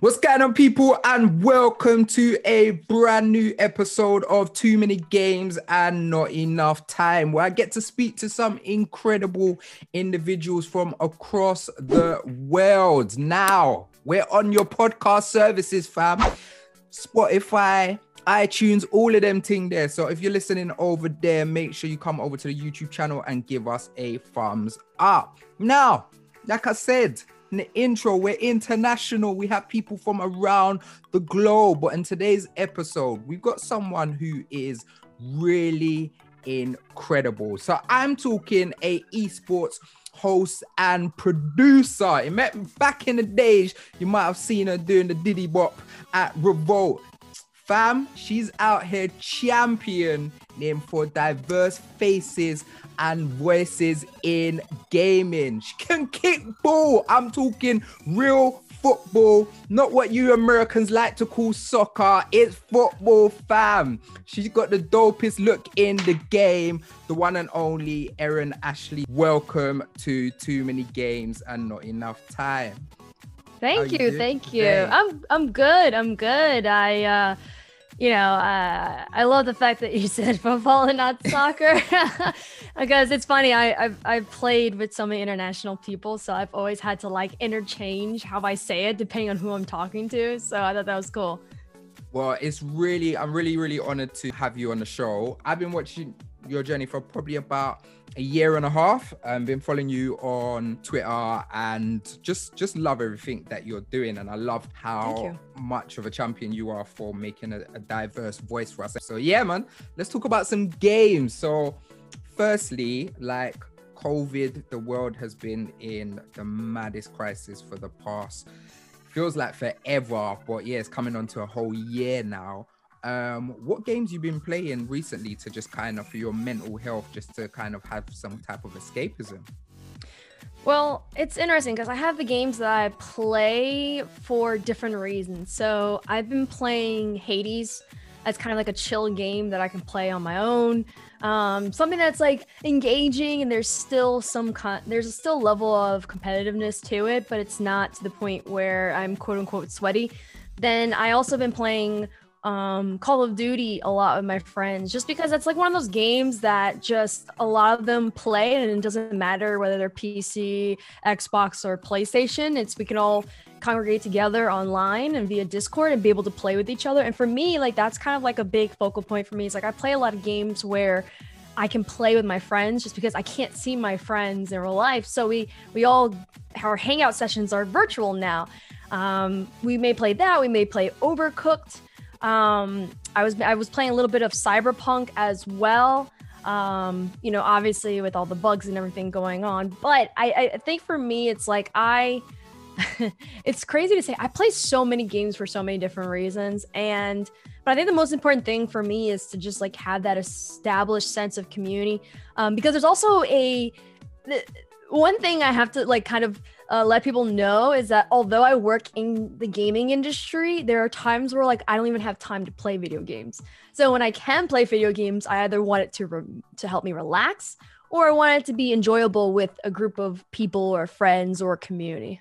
What's going on, people, and welcome to a brand new episode of Too Many Games and Not Enough Time, where I get to speak to some incredible individuals from across the world. Now, we're on your podcast services, fam. Spotify, iTunes, all of them thing there. So if you're listening over there, make sure you come over to the YouTube channel and give us a thumbs up. Now, like I said, the intro, we're international. We have people from around the globe. But in today's episode, we've got someone who is really incredible. So I'm talking a esports host and producer. Back in the days. You might have seen her doing the Diddy Bop at Revolt. Fam, she's out here championing for diverse faces and voices in gaming. She can kick ball. I'm talking real football, not what you Americans like to call soccer. It's football, fam. She's got the dopest look in the game. The one and only Erin Ashley. Welcome to Too Many Games and Not Enough Time. Thank you, you thank you. I'm I'm good. I'm good. I uh you know, uh, I love the fact that you said football and not soccer because it's funny. I, I've, I've played with so many international people, so I've always had to like interchange how I say it depending on who I'm talking to. So I thought that was cool. Well, it's really, I'm really, really honored to have you on the show. I've been watching your journey for probably about a year and a half. I've been following you on Twitter and just just love everything that you're doing. And I love how much of a champion you are for making a, a diverse voice for us. So yeah, man, let's talk about some games. So firstly, like COVID, the world has been in the maddest crisis for the past feels like forever, but yeah, it's coming on to a whole year now um what games you've been playing recently to just kind of for your mental health just to kind of have some type of escapism? Well it's interesting because i have the games that i play for different reasons. So i've been playing hades. As kind of like a chill game that i can play on my own. Um something that's like engaging and there's still some con- there's still level of competitiveness to it but it's not to the point where i'm quote unquote sweaty. Then i also been playing um Call of Duty a lot with my friends just because it's like one of those games that just a lot of them play and it doesn't matter whether they're PC, Xbox or PlayStation. It's we can all congregate together online and via Discord and be able to play with each other. And for me, like that's kind of like a big focal point for me. It's like I play a lot of games where I can play with my friends just because I can't see my friends in real life. So we we all our hangout sessions are virtual now. Um, we may play that. We may play Overcooked. Um, I was I was playing a little bit of Cyberpunk as well. Um, you know, obviously with all the bugs and everything going on. But I, I think for me, it's like I it's crazy to say I play so many games for so many different reasons. And but I think the most important thing for me is to just like have that established sense of community. Um, because there's also a one thing I have to like kind of uh, let people know is that although I work in the gaming industry, there are times where like I don't even have time to play video games. So when I can play video games, I either want it to re- to help me relax or I want it to be enjoyable with a group of people or friends or community.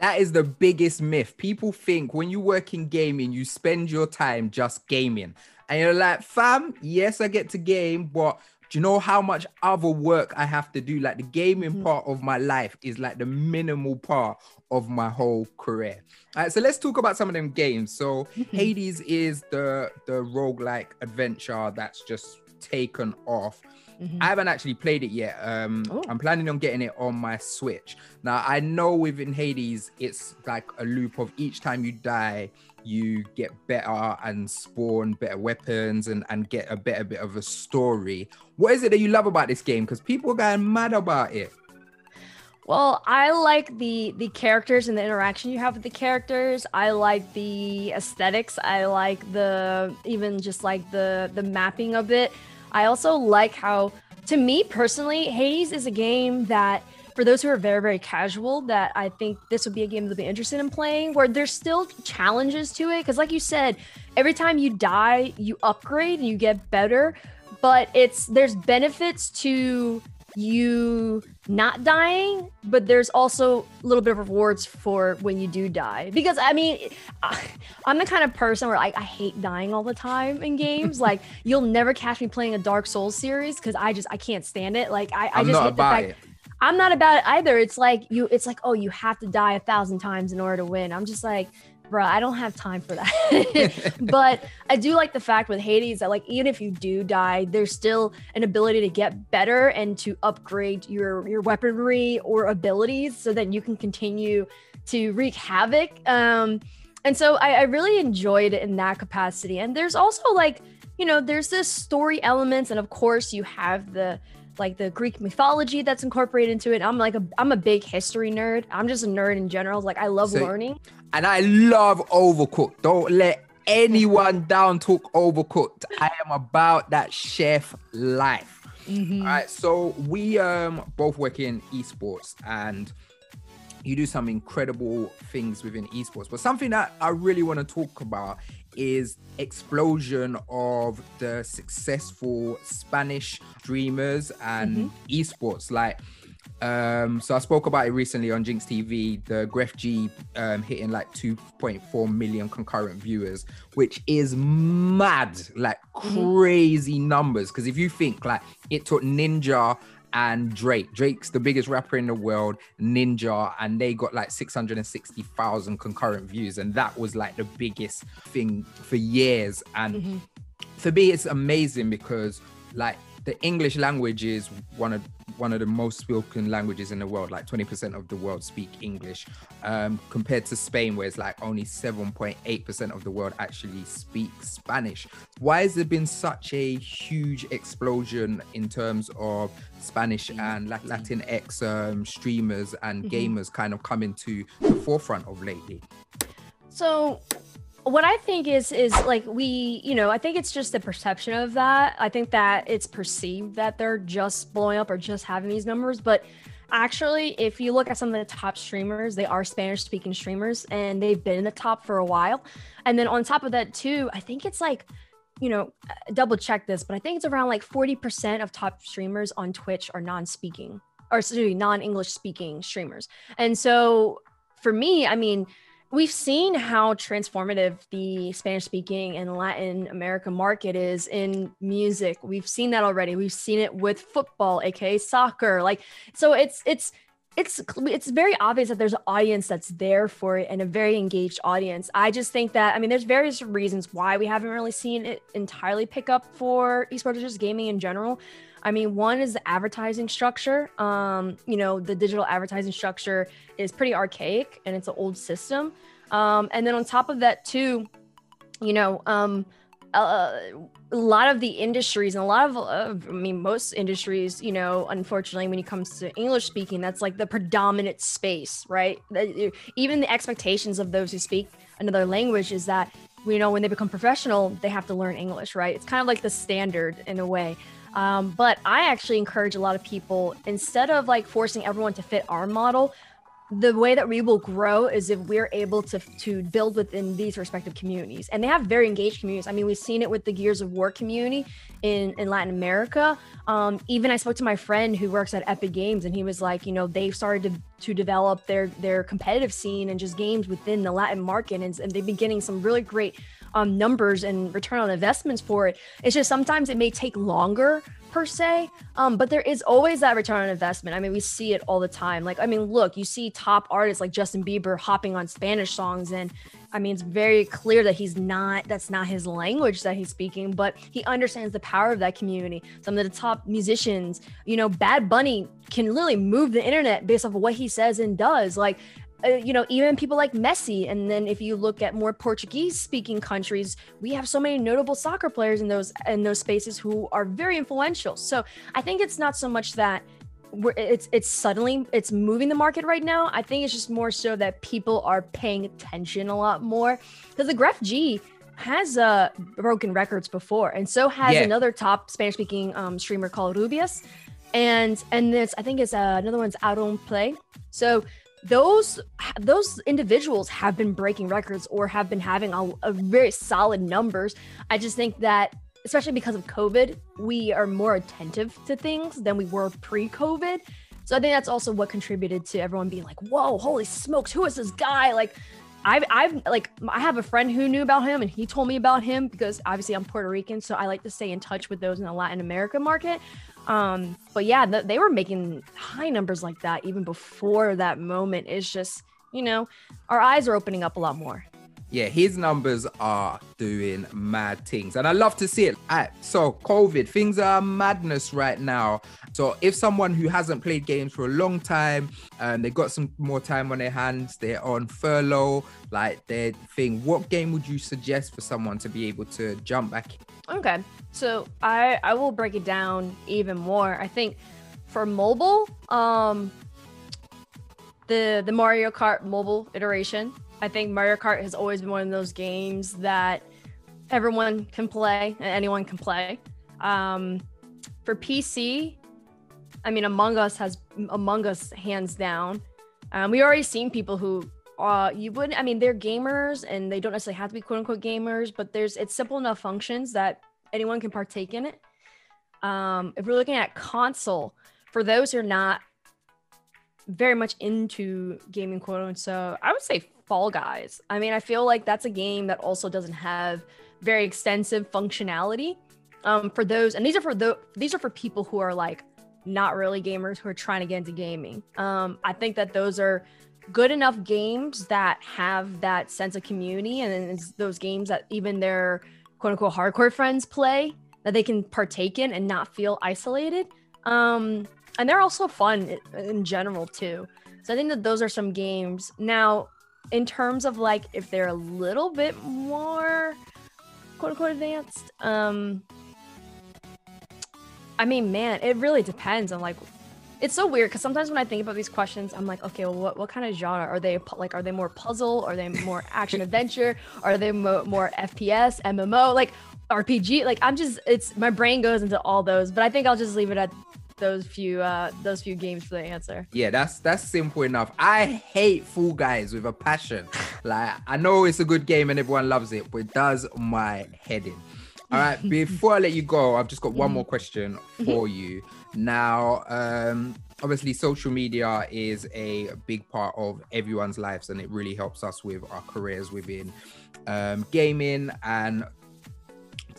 That is the biggest myth. People think when you work in gaming, you spend your time just gaming. And you're like, fam, yes, I get to game, but do you know how much other work I have to do? Like the gaming mm-hmm. part of my life is like the minimal part of my whole career. All right, so let's talk about some of them games. So. Hades is the the roguelike adventure that's just taken off. Mm-hmm. I haven't actually played it yet. Um, oh. I'm planning on getting it on my Switch. Now I know within Hades, it's like a loop of each time you die, you get better and spawn better weapons and, and get a better bit of a story. What is it that you love about this game? Because people are going mad about it. Well, I like the the characters and the interaction you have with the characters. I like the aesthetics. I like the even just like the the mapping of it. I also like how to me personally, Hades is a game that for those who are very very casual that i think this would be a game they'll be interested in playing where there's still challenges to it because like you said every time you die you upgrade and you get better but it's there's benefits to you not dying, but there's also a little bit of rewards for when you do die. Because I mean, I'm the kind of person where I, I hate dying all the time in games. like you'll never catch me playing a Dark Souls series because I just I can't stand it. Like I, I just hate the fact. It. I'm not about it either. It's like you. It's like oh, you have to die a thousand times in order to win. I'm just like bro, I don't have time for that. but I do like the fact with Hades that like even if you do die, there's still an ability to get better and to upgrade your your weaponry or abilities so that you can continue to wreak havoc. Um, and so I, I really enjoyed it in that capacity. And there's also like, you know, there's this story elements, and of course you have the like the Greek mythology that's incorporated into it. I'm like a I'm a big history nerd. I'm just a nerd in general. Like I love so, learning. And I love overcooked. Don't let anyone down talk overcooked. I am about that chef life. Mm-hmm. All right. So we um both work in esports and you do some incredible things within esports. But something that I really want to talk about is explosion of the successful Spanish streamers and mm-hmm. esports. Like um, so I spoke about it recently on Jinx TV, the Grefg um, hitting like 2.4 million concurrent viewers, which is mad, like mm-hmm. crazy numbers. Because if you think like it took Ninja and Drake, Drake's the biggest rapper in the world, Ninja, and they got like 660,000 concurrent views, and that was like the biggest thing for years. And mm-hmm. for me, it's amazing because like the English language is one of one of the most spoken languages in the world. Like 20% of the world speak English, um, compared to Spain, where it's like only 7.8% of the world actually speak Spanish. Why has there been such a huge explosion in terms of Spanish and Latinx um, streamers and mm-hmm. gamers kind of coming to the forefront of lately? So what I think is is like we, you know, I think it's just the perception of that. I think that it's perceived that they're just blowing up or just having these numbers, but actually if you look at some of the top streamers, they are Spanish speaking streamers and they've been in the top for a while. And then on top of that too, I think it's like you know, uh, double check this, but I think it's around like 40% of top streamers on Twitch are non-speaking or non-English speaking streamers. And so for me, I mean, we've seen how transformative the Spanish speaking and Latin America market is in music. We've seen that already. We've seen it with football, aka soccer. Like so it's it's it's it's very obvious that there's an audience that's there for it and a very engaged audience. I just think that I mean there's various reasons why we haven't really seen it entirely pick up for esports or just gaming in general. I mean, one is the advertising structure. Um, you know, the digital advertising structure is pretty archaic and it's an old system. Um, and then on top of that, too, you know, um, uh, a lot of the industries and a lot of, uh, I mean, most industries, you know, unfortunately, when it comes to English speaking, that's like the predominant space, right? Even the expectations of those who speak another language is that, you know, when they become professional, they have to learn English, right? It's kind of like the standard in a way. Um, but I actually encourage a lot of people instead of like forcing everyone to fit our model, the way that we will grow is if we're able to to build within these respective communities. And they have very engaged communities. I mean we've seen it with the gears of war community in in latin america. Um, even i spoke to my friend who works at epic games and he was like you know they've started to, to develop their their competitive scene and just games within the latin market and, and they've been getting some really great um, numbers and return on investments for it it's just sometimes it may take longer per se. Um, but there is always that return on investment. I mean, we see it all the time. Like, I mean, look, you see top artists like Justin Bieber hopping on Spanish songs, and I mean, it's very clear that he's not, that's not his language that he's speaking, but he understands the power of that community. Some of the top musicians, you know, Bad Bunny can literally move the internet based off of what he says and does. Like, uh, you know, even people like Messi. And then if you look at more Portuguese speaking countries, we have so many notable soccer players in those in those spaces who are very influential. So I think it's not so much that we're, it's it's suddenly it's moving the market right now. I think it's just more so that people are paying attention a lot more because the Grefg has uh broken records before, and so has yeah. another top Spanish speaking um, streamer called Rubius, and and this I think is uh, another one's Auronplay. So those those individuals have been breaking records or have been having a, a, very solid numbers i just think that especially because of covid we are more attentive to things than we were pre-covid So I think that's also what contributed to everyone being like, "Whoa, holy smokes, who is this guy?" Like I've I've like I have a friend who knew about him and he told me about him because obviously I'm Puerto Rican, so I like to stay in touch with those in the Latin America market. Um, but yeah, th- they were making high numbers like that even before that moment. It's just you know, our eyes are opening up a lot more yeah, his numbers are doing mad things, and I love to see it. Right, so, COVID, things are madness right now. So, if someone who hasn't played games for a long time and they got some more time on their hands, they're on furlough, like their thing, what game would you suggest for someone to be able to jump back? Okay, so I I will break it down even more. I think for mobile, um, the the Mario Kart mobile iteration I think Mario Kart has always been one of those games that everyone can play and anyone can play. Um, for PC, I mean, Among Us has Among Us hands down. Um, we already seen people who uh, you wouldn't. I mean, they're gamers and they don't necessarily have to be quote unquote gamers, but there's it's simple enough functions that anyone can partake in it. Um, if we're looking at console, for those who are not very much into gaming quote unquote, so I would say Fall Guys. I mean, I feel like that's a game that also doesn't have very extensive functionality. Um, for those, and these are for the these are for people who are like not really gamers who are trying to get into gaming. Um, I think that those are good enough games that have that sense of community, and it's those games that even their quote unquote hardcore friends play that they can partake in and not feel isolated. Um, and they're also fun in general too. So I think that those are some games. Now, in terms of like if they're a little bit more quote unquote advanced, um I mean, man, it really depends on like it's so weird because sometimes when I think about these questions, I'm like, okay, well, what, what kind of genre are they? Like, are they more puzzle? Are they more action adventure? Are they mo- more FPS, MMO, like RPG? Like, I'm just, it's my brain goes into all those, but I think I'll just leave it at those few uh those few games for the answer. Yeah, that's that's simple enough. I hate Fall Guys with a passion. like I know it's a good game and everyone loves it, but it does my head in. All right, before I let you go, I've just got one more question for you. Now, um, obviously, social media is a big part of everyone's lives, and it really helps us with our careers within um, gaming and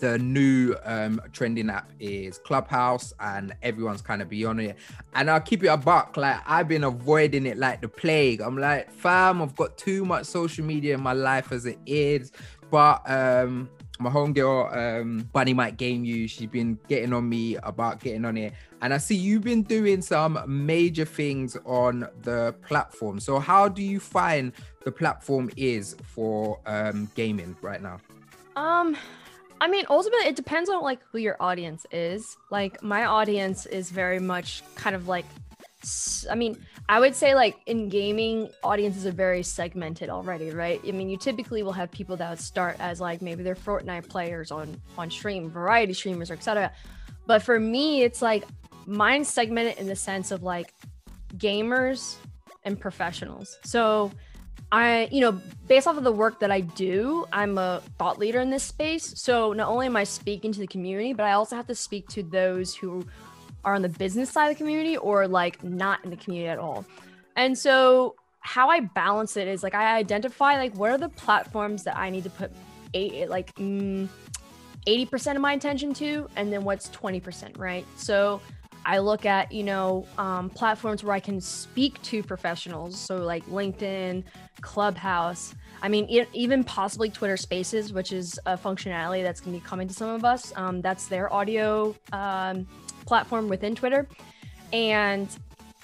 the new um, trending app is Clubhouse, and everyone's kind of beyond it. And I'll keep it a buck. Like I've been avoiding it like the plague. I'm like, fam, I've got too much social media in my life as it is. But um, my homegirl, um, Bunny might game you. She's been getting on me about getting on it. And I see you've been doing some major things on the platform. So how do you find the platform is for um, gaming right now? Um, I mean, ultimately, it depends on like who your audience is. Like, my audience is very much kind of like, I mean, I would say like in gaming, audiences are very segmented already, right? I mean, you typically will have people that would start as like maybe they're Fortnite players on on stream, variety streamers, etc. But for me, it's like mine's segmented in the sense of like gamers and professionals. So I, you know, based off of the work that I do, I'm a thought leader in this space. So not only am I speaking to the community, but I also have to speak to those who are on the business side of the community or like not in the community at all. And so how I balance it is like I identify like what are the platforms that I need to put eight like mm, 80% of my attention to and then what's 20%, right? So I look at, you know, um, platforms where I can speak to professionals. So, like LinkedIn, Clubhouse. I mean, even possibly Twitter Spaces, which is a functionality that's going to be coming to some of us. Um, that's their audio um, platform within Twitter. And,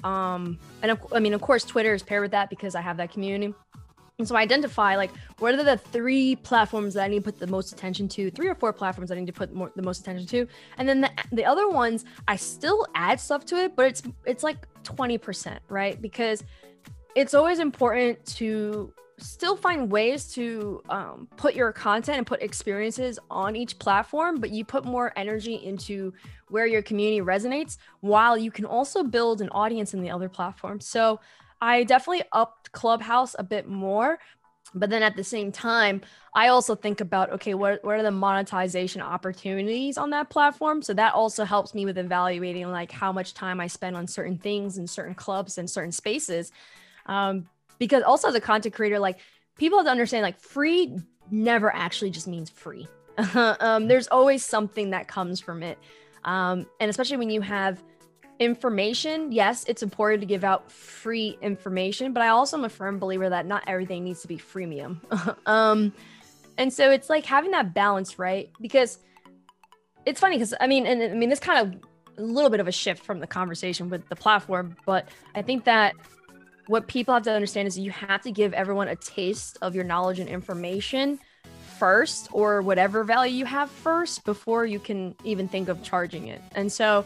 um, and of, I mean, of course, Twitter is paired with that because I have that community. And so I identify like what are the three platforms that I need to put the most attention to, three or four platforms I need to put more, the most attention to, and then the, the other ones I still add stuff to it, but it's it's like twenty percent, right? Because it's always important to still find ways to um, put your content and put experiences on each platform, but you put more energy into where your community resonates, while you can also build an audience in the other platforms. So I definitely upped Clubhouse a bit more. but then at the same time i also think about okay what, what are the monetization opportunities on that platform so that also helps me with evaluating like how much time i spend on certain things in certain clubs and certain spaces um, because also as a content creator like people have to understand like free never actually just means free um, there's always something that comes from it um, and especially when you have information, yes, it's important to give out free information, but I also am a firm believer that not everything needs to be freemium. um, and so it's like having that balance, right? Because it's funny because I mean, and I mean, this kind of a little bit of a shift from the conversation with the platform, but I think that what people have to understand is you have to give everyone a taste of your knowledge and information first or whatever value you have first before you can even think of charging it. And so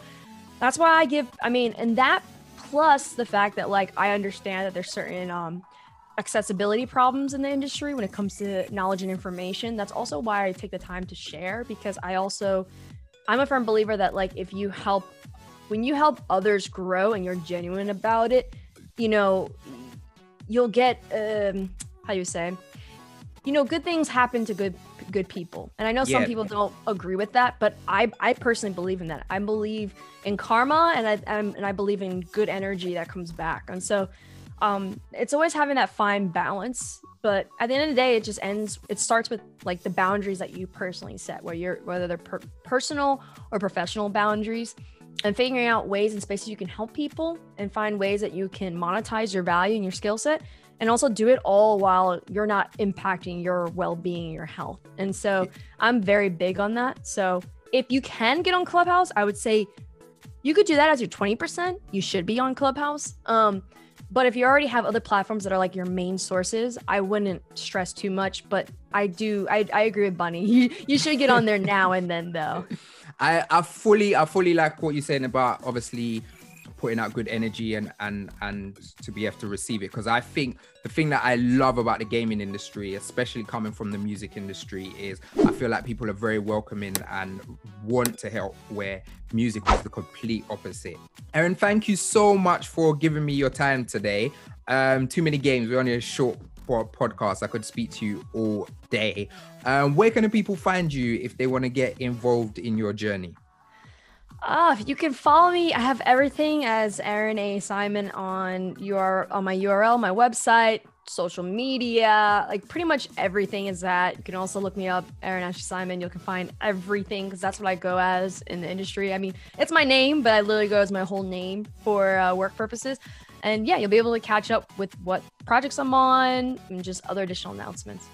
that's why I give, I mean, and that plus the fact that like I understand that there's certain um, accessibility problems in the industry when it comes to knowledge and information. That's also why I take the time to share because I also, I'm a firm believer that like if you help, when you help others grow and you're genuine about it, you know, you'll get, um, how you say, you know, good things happen to good good people. And I know some people don't agree with that, but I I personally believe in that. I believe in karma and I I'm, and I believe in good energy that comes back. And so um it's always having that fine balance, but at the end of the day it just ends it starts with like the boundaries that you personally set where you're whether they're per- personal or professional boundaries and figuring out ways and spaces you can help people and find ways that you can monetize your value and your skill set and also do it all while you're not impacting your well-being your health. And so i'm very big on that. So if you can get on clubhouse i would say you could do that as your 20% you should be on clubhouse. Um, but if you already have other platforms that are like your main sources i wouldn't stress too much but i do i, I agree with bunny. You, you should get on there now and then though i i fully i fully like what you're saying about obviously putting out good energy and and and to be able to receive it. Because i think the thing that i love about the gaming industry especially coming from the music industry is i feel like people are very welcoming and want to help where music is the complete opposite. Erin thank you so much for giving me your time today. Um too many games we're only a short podcast i could speak to you all day um where can people find you if they want to get involved in your journey uh, you can follow me. I have everything as Erin A. Simon on your on my URL, my website, social media, like pretty much everything is that. You can also look me up, Erin Ashley Simon. You can find everything because that's what I go as in the industry. I mean, it's my name, but I literally go as my whole name for uh, work purposes. And yeah, you'll be able to catch up with what projects I'm on and just other additional announcements.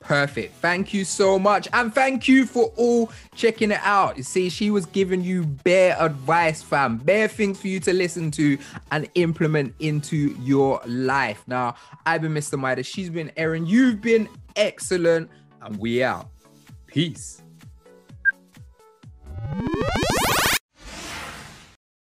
Perfect. Thank you so much. And thank you for all checking it out. You see, she was giving you bare advice, fam, bare things for you to listen to and implement into your life. Now, I've been Mr. Midas. She's been Erin. You've been excellent. And we out. Peace.